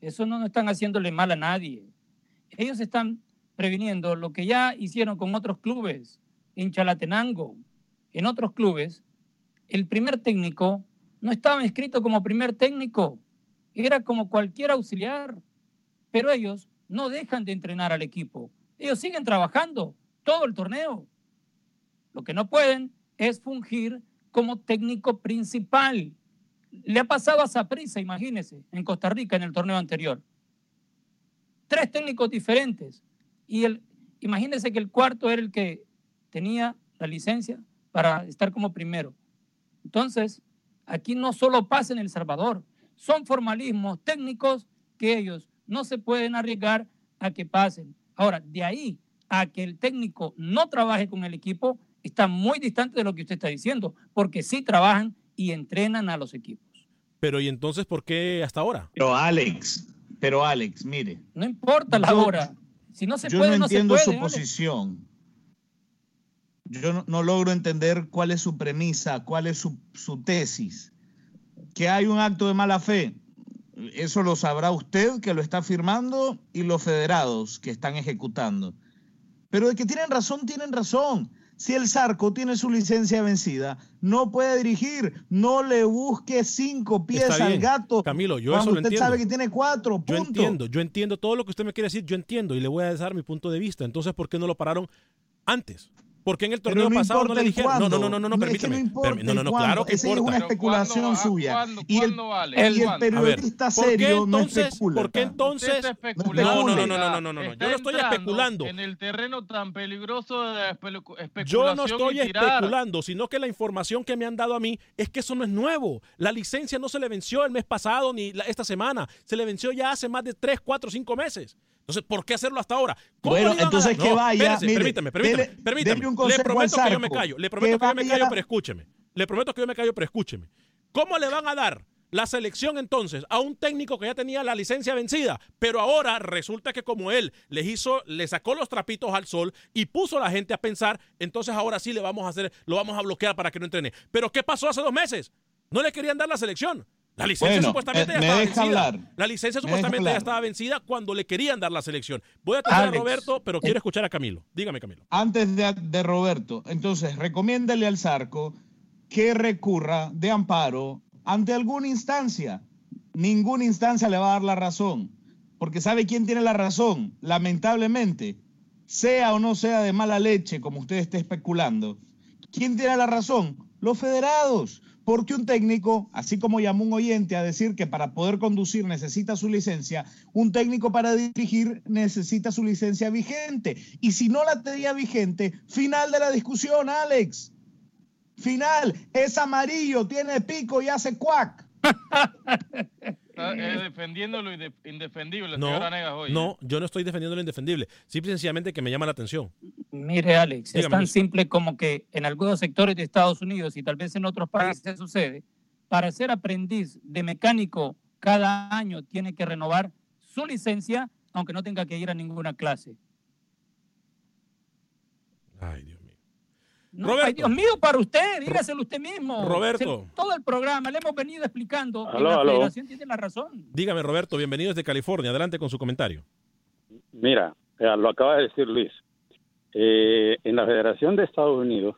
Eso no, no están haciéndole mal a nadie. Ellos están previniendo lo que ya hicieron con otros clubes, en Chalatenango, en otros clubes. El primer técnico no estaba inscrito como primer técnico, era como cualquier auxiliar, pero ellos no dejan de entrenar al equipo. Ellos siguen trabajando todo el torneo. Lo que no pueden es fungir como técnico principal. Le ha pasado a Saprissa, imagínese, en Costa Rica en el torneo anterior. Tres técnicos diferentes. Y el, imagínese que el cuarto era el que tenía la licencia para estar como primero. Entonces, aquí no solo pasa en El Salvador, son formalismos técnicos que ellos no se pueden arriesgar a que pasen. Ahora, de ahí a que el técnico no trabaje con el equipo, está muy distante de lo que usted está diciendo, porque sí trabajan y entrenan a los equipos. Pero ¿y entonces por qué hasta ahora? Pero Alex, pero Alex, mire. No importa la hora. Si no se yo puede, no entiendo no se puede, su posición. Yo no, no, logro entender cuál es su premisa, cuál es su, su tesis. Que hay un acto de mala fe. Eso lo sabrá usted que lo está firmando y los federados que están ejecutando. Pero de que tienen razón, tienen razón. Si el Zarco tiene su licencia vencida, no puede dirigir. No le busque cinco pies al gato. Camilo, yo cuando eso lo usted entiendo. sabe que tiene cuatro. Punto. Yo entiendo, yo entiendo todo lo que usted me quiere decir, yo entiendo y le voy a dar mi punto de vista. Entonces, ¿por qué no lo pararon antes? Porque en el torneo no pasado no le dijeron. No, no, cuándo. no, no, no, no, Es que permítame. no no, no, cuándo. claro que Esa es importa. una especulación suya. y el, el- y el A ver, periodista ¿por serio no entonces- especula. ¿Por qué entonces? No, no, no, no, no, no, no, no, Está Yo no estoy especulando. En el terreno tan peligroso de la especulación Yo no estoy especulando, sino que la información que me han dado a mí es que eso no es nuevo. La licencia no se le venció el mes pasado ni la- esta semana. Se le venció ya hace más de 3, 4, 5 meses. Entonces, ¿por qué hacerlo hasta ahora? ¿Cómo Bueno, a entonces dar? que vaya, espérese, mire, permítame, permítame, dele- permítame. dele un le prometo que yo me callo. Le prometo que, yo me callo, pero escúcheme. Le prometo que yo me callo, pero escúcheme. ¿Cómo le van a dar la selección entonces a un técnico que ya tenía la licencia vencida, pero ahora resulta que como él les hizo, le sacó los trapitos al sol y puso a la gente a pensar, entonces ahora sí le vamos a hacer, lo vamos a bloquear para que no entrene. Pero ¿qué pasó hace dos meses? No le querían dar la selección. La licencia Bueno, supuestamente eh, ya estaba vencida. hablar. La licencia supuestamente ya estaba vencida cuando le querían dar la selección. Voy a tener a Roberto, pero eh, quiero escuchar a Camilo. Dígame, Camilo. Antes de, de Roberto, entonces, recomiéndale al Zarco que recurra de amparo ante alguna instancia. Ninguna instancia le va a dar la razón, porque ¿sabe quién tiene la razón? Lamentablemente, sea o no sea de mala leche, como usted esté especulando. ¿Quién tiene la razón? Los federados. Porque un técnico, así como llamó un oyente a decir que para poder conducir necesita su licencia, un técnico para dirigir necesita su licencia vigente. Y si no la tenía vigente, final de la discusión, Alex. Final. Es amarillo, tiene pico y hace cuac. [laughs] Está eh, defendiendo lo inde- indefendible, No, hoy. no, yo no estoy defendiendo lo indefendible. Simple y sencillamente que me llama la atención. Mire, Alex, es tan simple como que en algunos sectores de Estados Unidos y tal vez en otros países sucede, para ser aprendiz de mecánico cada año tiene que renovar su licencia, aunque no tenga que ir a ninguna clase. Ay, Dios. No, Roberto. ay, Dios mío, para usted, dígaselo usted mismo. Roberto. Se- todo el programa le hemos venido explicando Aló, la aló. federación tiene la razón. Dígame, Roberto, bienvenido desde California. Adelante con su comentario. Mira, eh, lo acaba de decir Luis. Eh, en la Federación de Estados Unidos,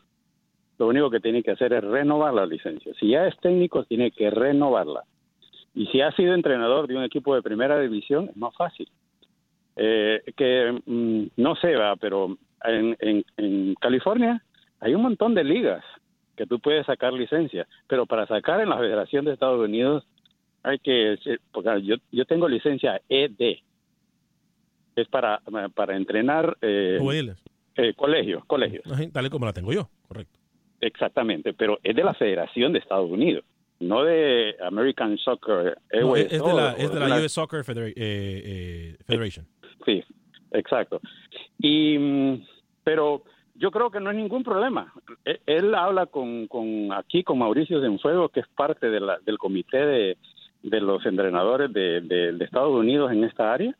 lo único que tiene que hacer es renovar la licencia. Si ya es técnico, tiene que renovarla. Y si ha sido entrenador de un equipo de primera división, es más fácil. Eh, que mm, no sé, va, pero en, en, en California hay un montón de ligas que tú puedes sacar licencia, pero para sacar en la Federación de Estados Unidos hay que, porque yo, yo tengo licencia ED, es para, para entrenar eh, eh, colegios, colegios, Tal y como la tengo yo, correcto. exactamente, pero es de la Federación de Estados Unidos, no de American Soccer No, es, de la, es de la US Soccer Federa- eh, eh, Federation. Sí, exacto. Y, mm, pero yo creo que no hay ningún problema. E- Él habla con, con aquí con Mauricio Cienfuegos, que es parte de la, del comité de, de los entrenadores de, de- de Estados Unidos en esta área,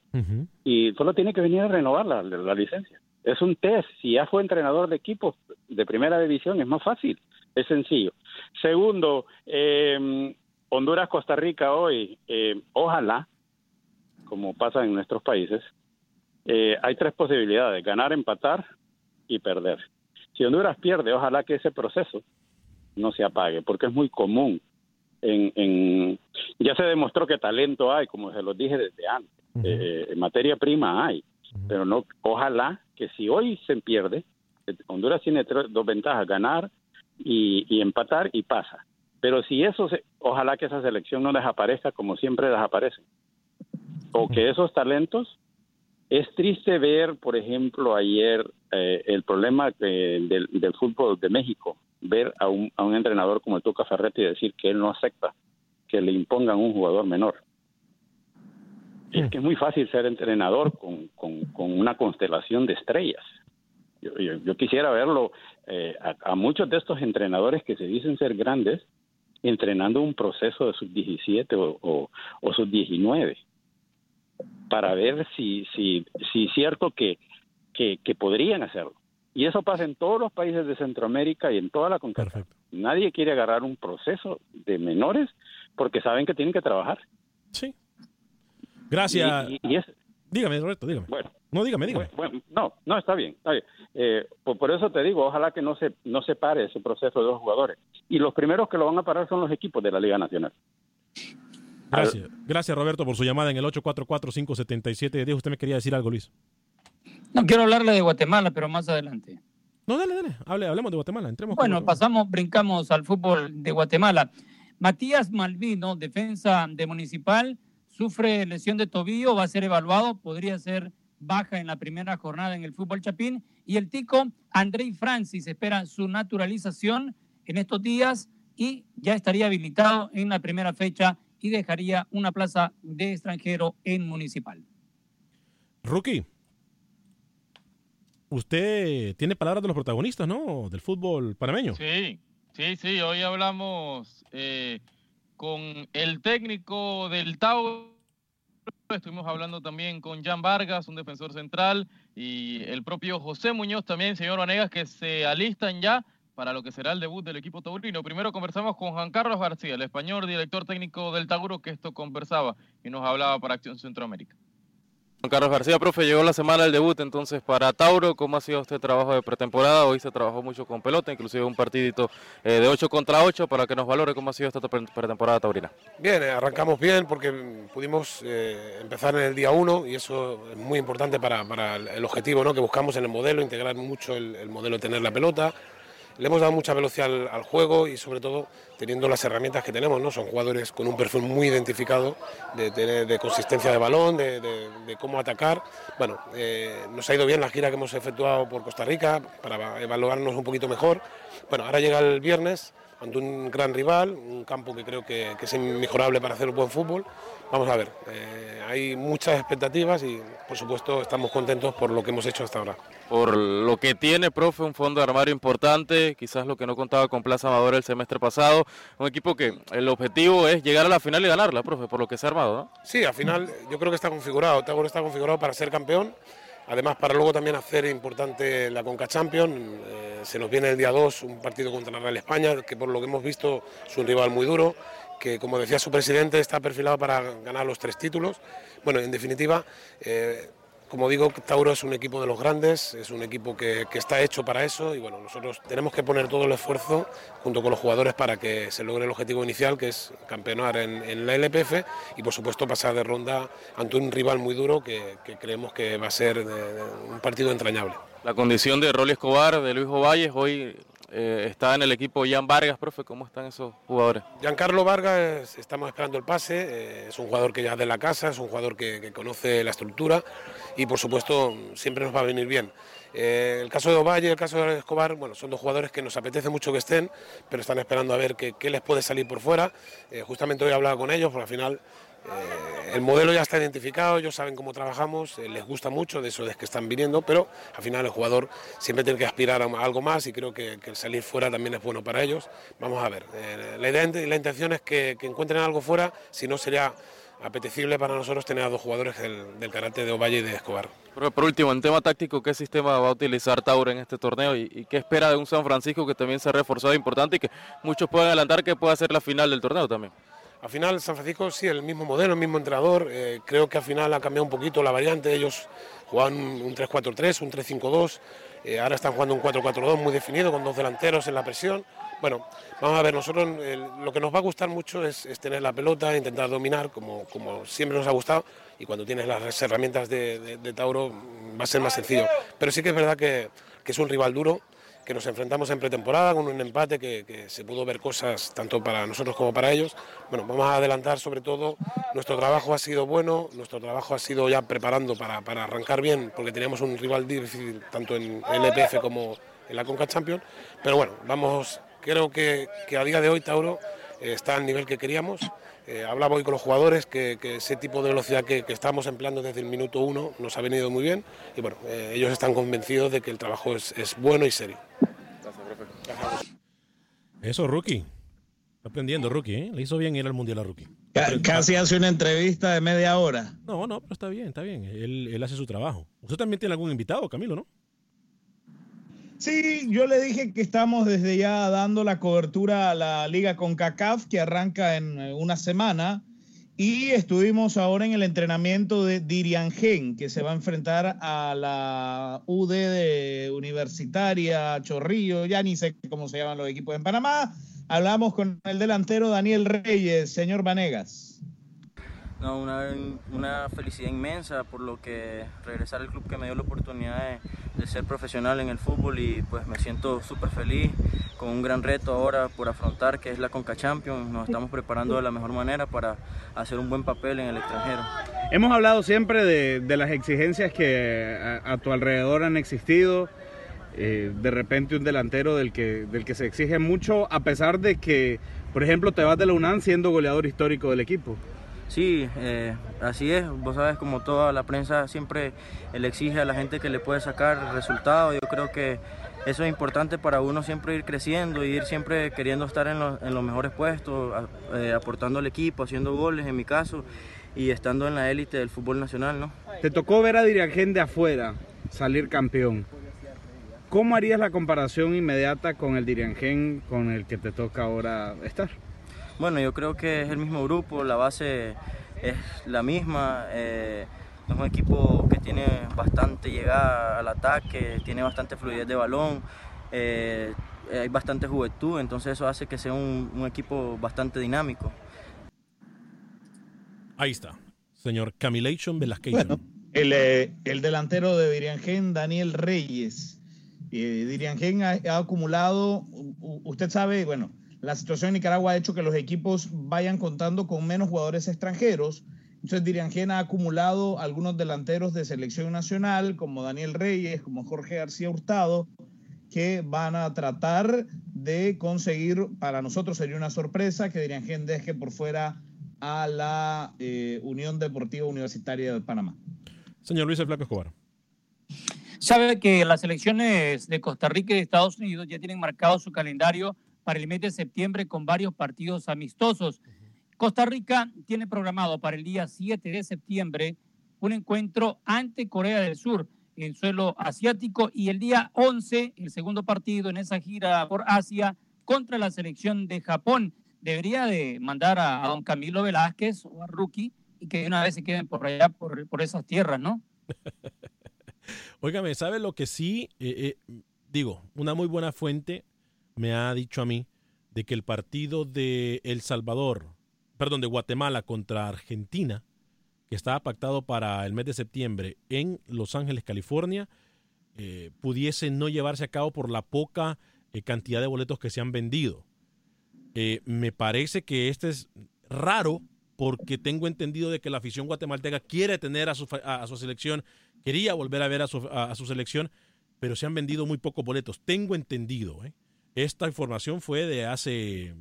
y solo tiene que venir a renovar la, la licencia. Es un test. Si ya fue entrenador de equipos de primera división, es más fácil. Es sencillo. Segundo, eh, Honduras-Costa Rica hoy, eh, ojalá, como pasa en nuestros países, eh, hay tres posibilidades, ganar, empatar y perder. Si Honduras pierde, ojalá que ese proceso no se apague, porque es muy común. En, en- ya se demostró que talento hay, como se los dije desde antes. Eh, materia prima hay, pero no. Ojalá que si hoy se pierde, eh, Honduras tiene tres- dos ventajas: ganar y, y empatar y pasa. Pero si eso, se, ojalá que esa selección no desaparezca como siempre desaparece, o que esos talentos es triste ver, por ejemplo, ayer eh, el problema que- del, del fútbol de México ver a un, a un entrenador como el Tuca Ferretti y decir que él no acepta que le impongan un jugador menor. Es que es muy fácil ser entrenador con, con, con una constelación de estrellas. Yo, yo, yo quisiera verlo eh, a, a, muchos de estos entrenadores que se dicen ser grandes entrenando un proceso de sub-17 o, o, o sub-19 para ver si, si, si es cierto que, que, que, podrían hacerlo. Y eso pasa en todos los países de Centroamérica y en toda la CONCACAF. Nadie quiere agarrar un proceso de menores porque saben que tienen que trabajar. Sí. Gracias. Y, y, y es, dígame, Roberto, dígame. Bueno, no, dígame, dígame. Bueno, no, no, está bien, está bien. Eh, por, por, eso te digo, ojalá que no se, no se pare ese proceso de los jugadores. Y los primeros que lo van a parar son los equipos de la Liga Nacional. Gracias, gracias Roberto por su llamada en el 844-577. Usted me quería decir algo, Luis. No quiero hablarle de Guatemala, pero más adelante. No, dale, dale, Hable, hablemos de Guatemala. Entremos bueno, pasamos, brincamos al fútbol de Guatemala. Matías Malvino, defensa de Municipal, sufre lesión de tobillo, va a ser evaluado, podría ser baja en la primera jornada en el fútbol chapín. Y el tico Andrei Francis espera su naturalización en estos días y ya estaría habilitado en la primera fecha y dejaría una plaza de extranjero en municipal. Rookie, usted tiene palabras de los protagonistas, ¿no? Del fútbol panameño. Sí, sí, sí. Hoy hablamos eh, con el técnico del Tau. Estuvimos hablando también con Jan Vargas, un defensor central, y el propio José Muñoz también, señor Vanegas, que se alistan ya para lo que será el debut del equipo taurino. Primero conversamos con Juan Carlos García, el español director técnico del Tauro, que esto conversaba y nos hablaba para Acción Centroamérica. Juan Carlos García, profe, llegó la semana del debut entonces para Tauro. ¿Cómo ha sido este trabajo de pretemporada? Hoy se trabajó mucho con pelota, inclusive un partidito eh, de 8 contra 8 para que nos valore cómo ha sido esta pretemporada taurina. Bien, eh, arrancamos bien porque pudimos eh, empezar en el día 1 y eso es muy importante para, el objetivo ¿no? que buscamos en el modelo, integrar mucho el, el modelo de tener la pelota, le hemos dado mucha velocidad al, juego y sobre todo teniendo las herramientas que tenemos, ¿no? Son jugadores con un perfil muy identificado de, de, de consistencia de balón, de, de cómo atacar. Bueno, eh, nos ha ido bien la gira que hemos efectuado por Costa Rica para evaluarnos un poquito mejor. Bueno, ahora llega el viernes ante un gran rival, un campo que creo que, que es inmejorable para hacer un buen fútbol. Vamos a ver, eh, hay muchas expectativas y por supuesto estamos contentos por lo que hemos hecho hasta ahora. Por lo que tiene, profe, un fondo de armario importante, quizás lo que no contaba con Plaza Amador el semestre pasado, un equipo que el objetivo es llegar a la final y ganarla, profe, por lo que se ha armado, ¿no? Sí, al final yo creo que está configurado, Tagor está configurado para ser campeón, además para luego también hacer importante la Conca Champions, eh, se nos viene el día 2 un partido contra la Real España, que por lo que hemos visto es un rival muy duro, que como decía su presidente está perfilado para ganar los tres títulos. Bueno, en definitiva, eh, como digo, Tauro es un equipo de los grandes, es un equipo que, que, está hecho para eso y bueno, nosotros tenemos que poner todo el esfuerzo junto con los jugadores para que se logre el objetivo inicial, que es campeonar en, la LPF y por supuesto pasar de ronda ante un rival muy duro que, que creemos que va a ser un partido entrañable. La condición de Rolly Escobar, de Luis Ovalles, hoy eh, está en el equipo Jan Vargas, profe, ¿cómo están esos jugadores? Giancarlo Vargas, estamos esperando el pase, eh, es un jugador que ya es de la casa, es un jugador que, conoce la estructura y por supuesto siempre nos va a venir bien. Eh, el caso de Ovalle, el caso de Escobar, bueno, son dos jugadores que nos apetece mucho que estén, pero están esperando a ver qué, les puede salir por fuera. Justamente hoy he hablado con ellos, porque al final eh, el modelo ya está identificado, ellos saben cómo trabajamos, eh, les gusta mucho de eso de que están viniendo, pero al final el jugador siempre tiene que aspirar a algo más y creo que, el salir fuera también es bueno para ellos. Vamos a ver, eh, la intención es que, encuentren algo fuera, si no sería apetecible para nosotros tener a dos jugadores del, del carácter de Ovalle y de Escobar. Por último, en tema táctico, ¿qué sistema va a utilizar Tauro en este torneo y, y qué espera de un San Francisco que también se ha reforzado importante y que muchos pueden adelantar que pueda ser la final del torneo también? Al final San Francisco sí, el mismo modelo, el mismo entrenador. Eh, creo que al final ha cambiado un poquito la variante. Ellos jugaban un 3-4-3, un 3-5-2. Eh, ahora están jugando un 4-4-2 muy definido, con dos delanteros en la presión. Bueno, vamos a ver, nosotros eh, lo que nos va a gustar mucho es, tener la pelota, intentar dominar, como, como, siempre nos ha gustado. Y cuando tienes las herramientas de, de, de, Tauro va a ser más sencillo. Pero sí que es verdad que, que es un rival duro que nos enfrentamos en pretemporada con un empate que, que, se pudo ver cosas tanto para nosotros como para ellos. Bueno, vamos a adelantar sobre todo, nuestro trabajo ha sido bueno, nuestro trabajo ha sido ya preparando para, para arrancar bien, porque teníamos un rival difícil tanto en LPF como en la Conca Champions, pero bueno, vamos Creo que, que a día de hoy Tauro eh, está al nivel que queríamos. Eh, hablaba hoy con los jugadores que, que ese tipo de velocidad que, que, estamos empleando desde el minuto uno nos ha venido muy bien y bueno, eh, ellos están convencidos de que el trabajo es, es bueno y serio. Eso, rookie. Está aprendiendo, rookie. ¿eh? Le hizo bien ir al mundial a rookie. Casi hace una entrevista de media hora. No, no, pero está bien, está bien. Él, él hace su trabajo. Usted también tiene algún invitado, Camilo, ¿no? Sí, yo le dije que estamos desde ya dando la cobertura a la liga con CACAF que arranca en eh, una semana y estuvimos ahora en el entrenamiento de Dirian Gen que se va a enfrentar a la UD de Universitaria Chorrillo, ya ni sé cómo se llaman los equipos en Panamá. Hablamos con el delantero Daniel Reyes, señor Vanegas. Una, una, felicidad inmensa por lo que regresar al club que me dio la oportunidad de, ser profesional en el fútbol y pues me siento súper feliz con un gran reto ahora por afrontar que es la Conca Champions. Nos estamos preparando de la mejor manera para hacer un buen papel en el extranjero. Hemos hablado siempre de, de las exigencias que a, a, tu alrededor han existido. Eh, de repente un delantero del que, del que se exige mucho, a pesar de que, por ejemplo, te vas de la UNAM siendo goleador histórico del equipo. Sí, eh, así es. Vos sabes, como toda la prensa siempre le exige a la gente que le puede sacar resultados. Yo creo que eso es importante para uno siempre ir creciendo y ir siempre queriendo estar en, los, en los mejores puestos, eh, aportando al equipo, haciendo goles en mi caso y estando en la élite del fútbol nacional, ¿no? Te tocó ver a Dirigen de afuera salir campeón. ¿Cómo harías la comparación inmediata con el Dirigen con el que te toca ahora estar? Bueno, yo creo que es el mismo grupo, la base es la misma. Eh, es un equipo que tiene bastante llegada al ataque, tiene bastante fluidez de balón, eh, hay bastante juventud, entonces eso hace que sea un, un equipo bastante dinámico. Ahí está, señor Camilation Velasquez. Bueno, el, eh, el, delantero de Diriangén, Daniel Reyes. Eh, Diriangén ha, ha acumulado, usted sabe, bueno, la situación en Nicaragua ha hecho que los equipos vayan contando con menos jugadores extranjeros. Entonces, Diriangén ha acumulado algunos delanteros de selección nacional, como Daniel Reyes, como Jorge García Hurtado, que van a tratar de conseguir, para nosotros sería una sorpresa, que Diriangén deje por fuera a la eh, Unión Deportiva Universitaria de Panamá. Señor Luis El Flaco Escobar. Sabe que las selecciones de Costa Rica y de Estados Unidos ya tienen marcado su calendario para el mes de septiembre con varios partidos amistosos. Costa Rica tiene programado para el día 7 de septiembre un encuentro ante Corea del Sur en suelo asiático y el día 11 el segundo partido en esa gira por Asia contra la selección de Japón. Debería de mandar a, a don Camilo Velázquez o a Rookie y que de una vez se queden por allá, por, por esas tierras, ¿no? [laughs] Óigame, ¿sabe lo que sí? Eh, eh, digo, una muy buena fuente me ha dicho a mí de que el partido de El Salvador, perdón, de Guatemala contra Argentina, que estaba pactado para el mes de septiembre en Los Ángeles, California, eh, pudiese no llevarse a cabo por la poca eh, cantidad de boletos que se han vendido. Eh, me parece que este es raro porque tengo entendido de que la afición guatemalteca quiere tener a su, a, su selección, quería volver a ver a su, a su, selección, pero se han vendido muy pocos boletos. Tengo entendido. ¿eh? Esta información fue de hace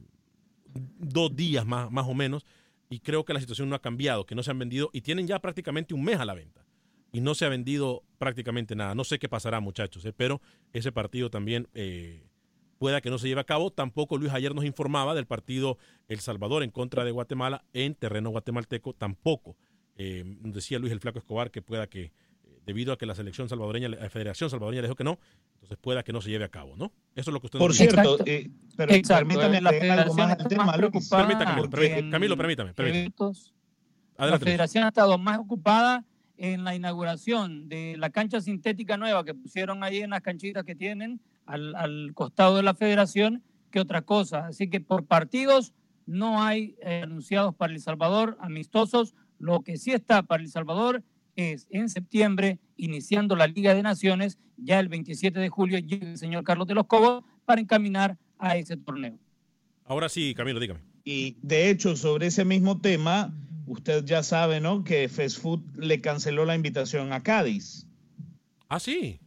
dos días más, más o menos y creo que la situación no ha cambiado, que no se han vendido y tienen ya prácticamente un mes a la venta y no se ha vendido prácticamente nada. No sé qué pasará, muchachos, ¿eh? pero ese partido también eh, pueda que no se lleve a cabo. Tampoco Luis ayer nos informaba del partido El Salvador en contra de Guatemala en terreno guatemalteco. Tampoco eh, decía Luis el Flaco Escobar que pueda que, debido a que la selección salvadoreña, la Federación Salvadoreña le dijo que no, entonces pueda que no se lleve a cabo, ¿no? Eso es lo que usted Por nos cierto, eh, pero Exacto. permítame la federación más al tema, Permítame, Camilo, permítame, Camilo, permítame. permítame. la federación ha estado más ocupada en la inauguración de la cancha sintética nueva que pusieron ahí en las canchitas que tienen al, al costado de la federación que otra cosa. Así que por partidos no hay eh, anunciados para El Salvador amistosos. Lo que sí está para El Salvador es en septiembre, iniciando la Liga de Naciones, ya el 27 de julio llega el señor Carlos de los Cobos para encaminar a ese torneo. Ahora sí, Camilo, dígame. Y de hecho, sobre ese mismo tema, usted ya sabe, ¿no? Que Fast Food le canceló la invitación a Cádiz. Ah, sí.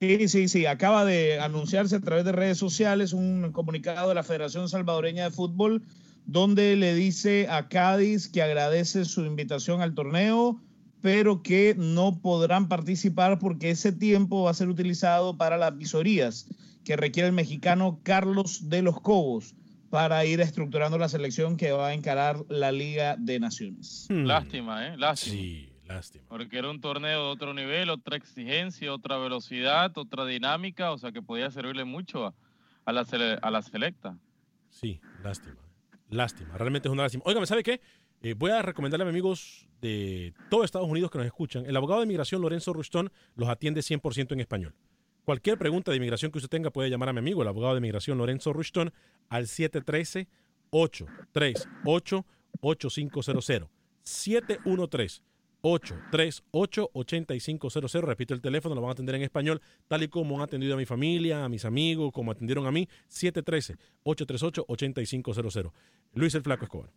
Sí, sí, sí. Acaba de anunciarse a través de redes sociales un comunicado de la Federación Salvadoreña de Fútbol donde le dice a Cádiz que agradece su invitación al torneo, pero que no podrán participar porque ese tiempo va a ser utilizado para las visorías que requiere el mexicano Carlos de los Cobos para ir estructurando la selección que va a encarar la Liga de Naciones. Hmm. Lástima, ¿eh? Lástima. Sí, lástima. Porque era un torneo de otro nivel, otra exigencia, otra velocidad, otra dinámica, o sea que podía servirle mucho a, a la, a la selecta. Sí, lástima. Lástima, realmente es una lástima. Óigame, ¿sabe qué? Eh, voy a recomendarle a mis amigos de todo Estados Unidos que nos escuchan. El abogado de inmigración Lorenzo Ruston los atiende 100% en español. Cualquier pregunta de inmigración que usted tenga puede llamar a mi amigo, el abogado de inmigración Lorenzo Rushton, al 713-838-8500. 713-838-8500. Repito el teléfono, lo van a atender en español, tal y como han atendido a mi familia, a mis amigos, como atendieron a mí. 713-838-8500. Luis el Flaco Escobar.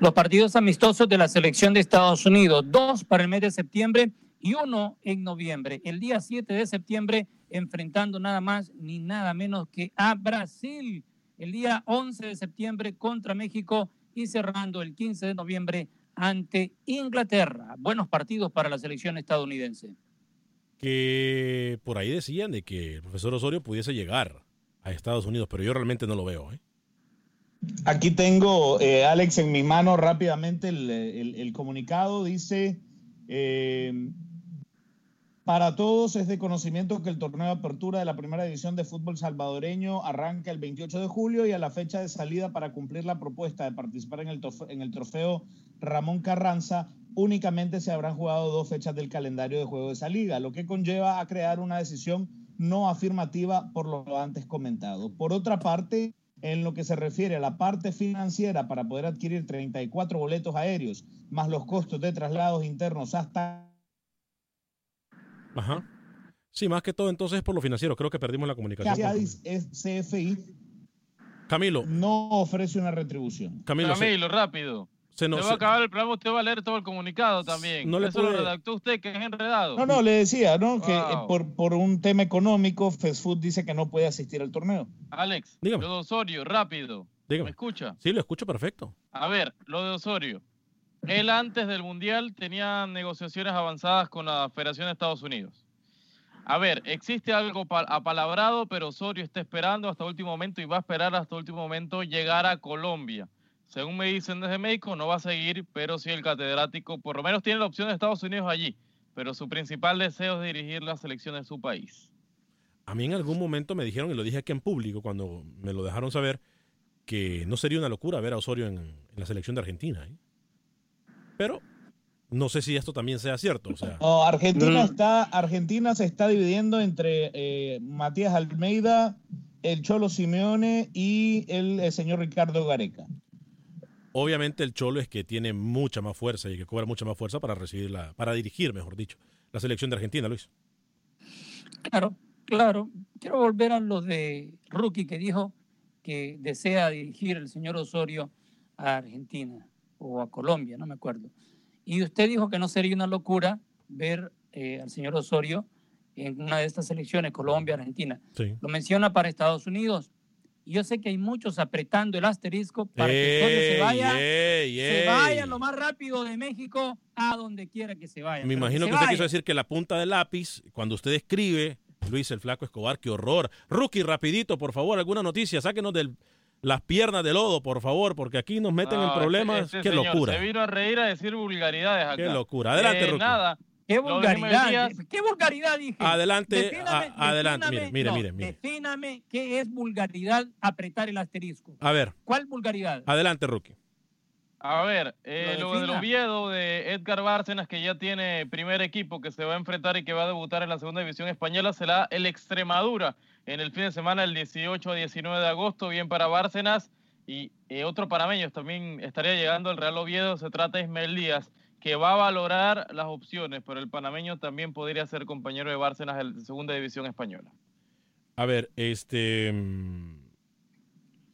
Los partidos amistosos de la selección de Estados Unidos, dos para el mes de septiembre y uno en noviembre. El día 7 de septiembre, enfrentando nada más ni nada menos que a Brasil. El día 11 de septiembre contra México y cerrando el 15 de noviembre ante Inglaterra. Buenos partidos para la selección estadounidense. Que por ahí decían de que el profesor Osorio pudiese llegar a Estados Unidos, pero yo realmente no lo veo. ¿eh? Aquí tengo, eh, Alex, en mi mano rápidamente el, comunicado. Dice, eh, para todos es de conocimiento que el torneo de apertura de la primera división de fútbol salvadoreño arranca el 28 de julio y a la fecha de salida para cumplir la propuesta de participar en el, en el trofeo Ramón Carranza, únicamente se habrán jugado dos fechas del calendario de juego de esa liga, lo que conlleva a crear una decisión no afirmativa por lo antes comentado. Por otra parte, en lo que se refiere a la parte financiera para poder adquirir 34 boletos aéreos, más los costos de traslados internos hasta Ajá. Sí, más que todo entonces por lo financiero. Creo que perdimos la comunicación. es CFI. Camilo. No ofrece una retribución. Camilo, Camilo rápido. Se nos, va a acabar el programa, usted va a leer todo el comunicado también. No le Eso lo redactó usted, que es enredado. No, no, le decía, ¿no? Que eh, por, por un tema económico, Food dice que no puede asistir al torneo. Alex, Dígame. lo de Osorio, rápido. Dígame. ¿Me escucha? Sí, lo escucho perfecto. A ver, lo de Osorio. Él antes del Mundial tenía negociaciones avanzadas con la Federación de Estados Unidos. A ver, existe algo apalabrado, pero Osorio está esperando hasta último momento y va a esperar hasta último momento llegar a Colombia. Según me dicen desde México, no va a seguir, pero sí el catedrático, por lo menos tiene la opción de Estados Unidos allí, pero su principal deseo es dirigir la selección de su país. A mí en algún momento me dijeron, y lo dije aquí en público cuando me lo dejaron saber, que no sería una locura ver a Osorio en, en la selección de Argentina. ¿eh? Pero no sé si esto también sea cierto. O sea. no, Argentina, está, Argentina se está dividiendo entre eh, Matías Almeida, el Cholo Simeone y el, el, señor Ricardo Gareca. Obviamente el Cholo es que tiene mucha más fuerza y que cobra mucha más fuerza para recibir la, para dirigir, mejor dicho, la selección de Argentina, Luis. Claro, claro. Quiero volver a lo de Rookie que dijo que desea dirigir el señor Osorio a Argentina o a Colombia, no me acuerdo. Y usted dijo que no sería una locura ver eh, al señor Osorio en una de estas elecciones, Colombia, Argentina. Sí. Lo menciona para Estados Unidos. Y yo sé que hay muchos apretando el asterisco para que se vaya, ey, se vaya lo más rápido de México a donde quiera que se vaya. Me imagino que usted vaya. quiso decir que la punta del lápiz, cuando usted escribe, Luis el Flaco Escobar, qué horror. Rookie, rapidito, por favor, alguna noticia, sáquenos de las piernas de lodo, por favor, porque aquí nos meten en No, problemas. este- este qué señor locura. Se vino a reír a decir vulgaridades acá. Qué locura. Adelante, Eh, Rookie. Nada. ¿Qué vulgaridad? ¿Qué vulgaridad dije? Adelante, Defíname- a- adelante, defíname- mire, mire, no, mire, mire. Defíname qué es vulgaridad apretar el asterisco. A ver, ¿Cuál vulgaridad? adelante, Rookie. A ver, eh, Lo lo, del. Oviedo de Edgar Bárcenas, que ya tiene primer equipo que se va a enfrentar y que va a debutar en la segunda división española, será el Extremadura en el fin de semana, el 18 a 19 de agosto, bien para Bárcenas. Y eh, otro panameño también estaría llegando al Real Oviedo, se trata de Ismael Díaz, que va a valorar las opciones, pero el panameño también podría ser compañero de Bárcenas en la segunda división española. A ver, este.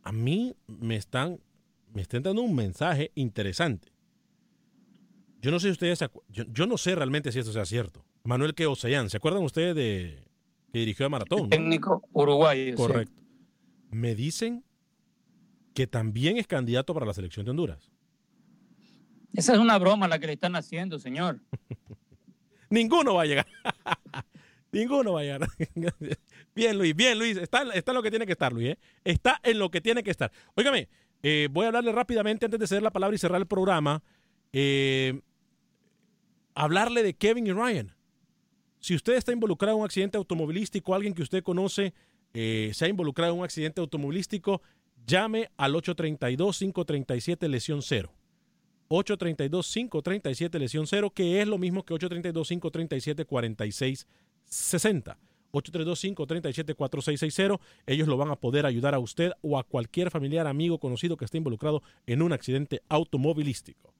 A mí me están. Me están dando un mensaje interesante. Yo no sé si ustedes. Yo, yo no sé realmente si esto sea cierto. Manuel que Oceán, ¿se acuerdan ustedes de que dirigió a Maratón. Técnico uruguayo. Correcto. Me dicen que también es candidato para la selección de Honduras. Esa es una broma la que le están haciendo, señor. [laughs] Ninguno va a llegar. [laughs] Ninguno va a llegar. [laughs] bien, Luis, bien, Luis. Está, está, en lo que tiene que estar, Luis. ¿eh? Está en lo que tiene que estar. Óigame, eh, voy a hablarle rápidamente antes de ceder la palabra y cerrar el programa. Eh, hablarle de Kevin y Ryan. Si usted está involucrado en un accidente automovilístico, alguien que usted conoce se ha involucrado en un accidente automovilístico, llame al 832-537 lesión cero. 832-537 lesión cero, que es lo mismo que 832-537-4660. 832-537-4660. Ellos lo van a poder ayudar a usted o a cualquier familiar, amigo, conocido que esté involucrado en un accidente automovilístico.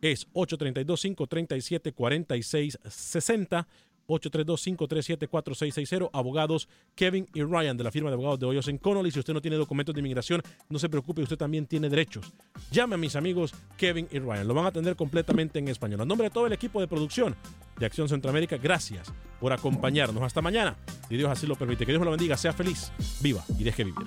Es 832-537-4660. 832-537-4660. Abogados Kevin y Ryan de la firma de abogados de Hoyos en Connolly. Si usted no tiene documentos de inmigración, no se preocupe, usted también tiene derechos. Llame a mis amigos Kevin y Ryan. Lo van a atender completamente en español. A nombre de todo el equipo de producción de Acción Centroamérica, gracias por acompañarnos. Hasta mañana, si Dios así lo permite. Que Dios lo bendiga, sea feliz, viva y deje vivir.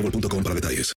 boostmobile.com para detalles.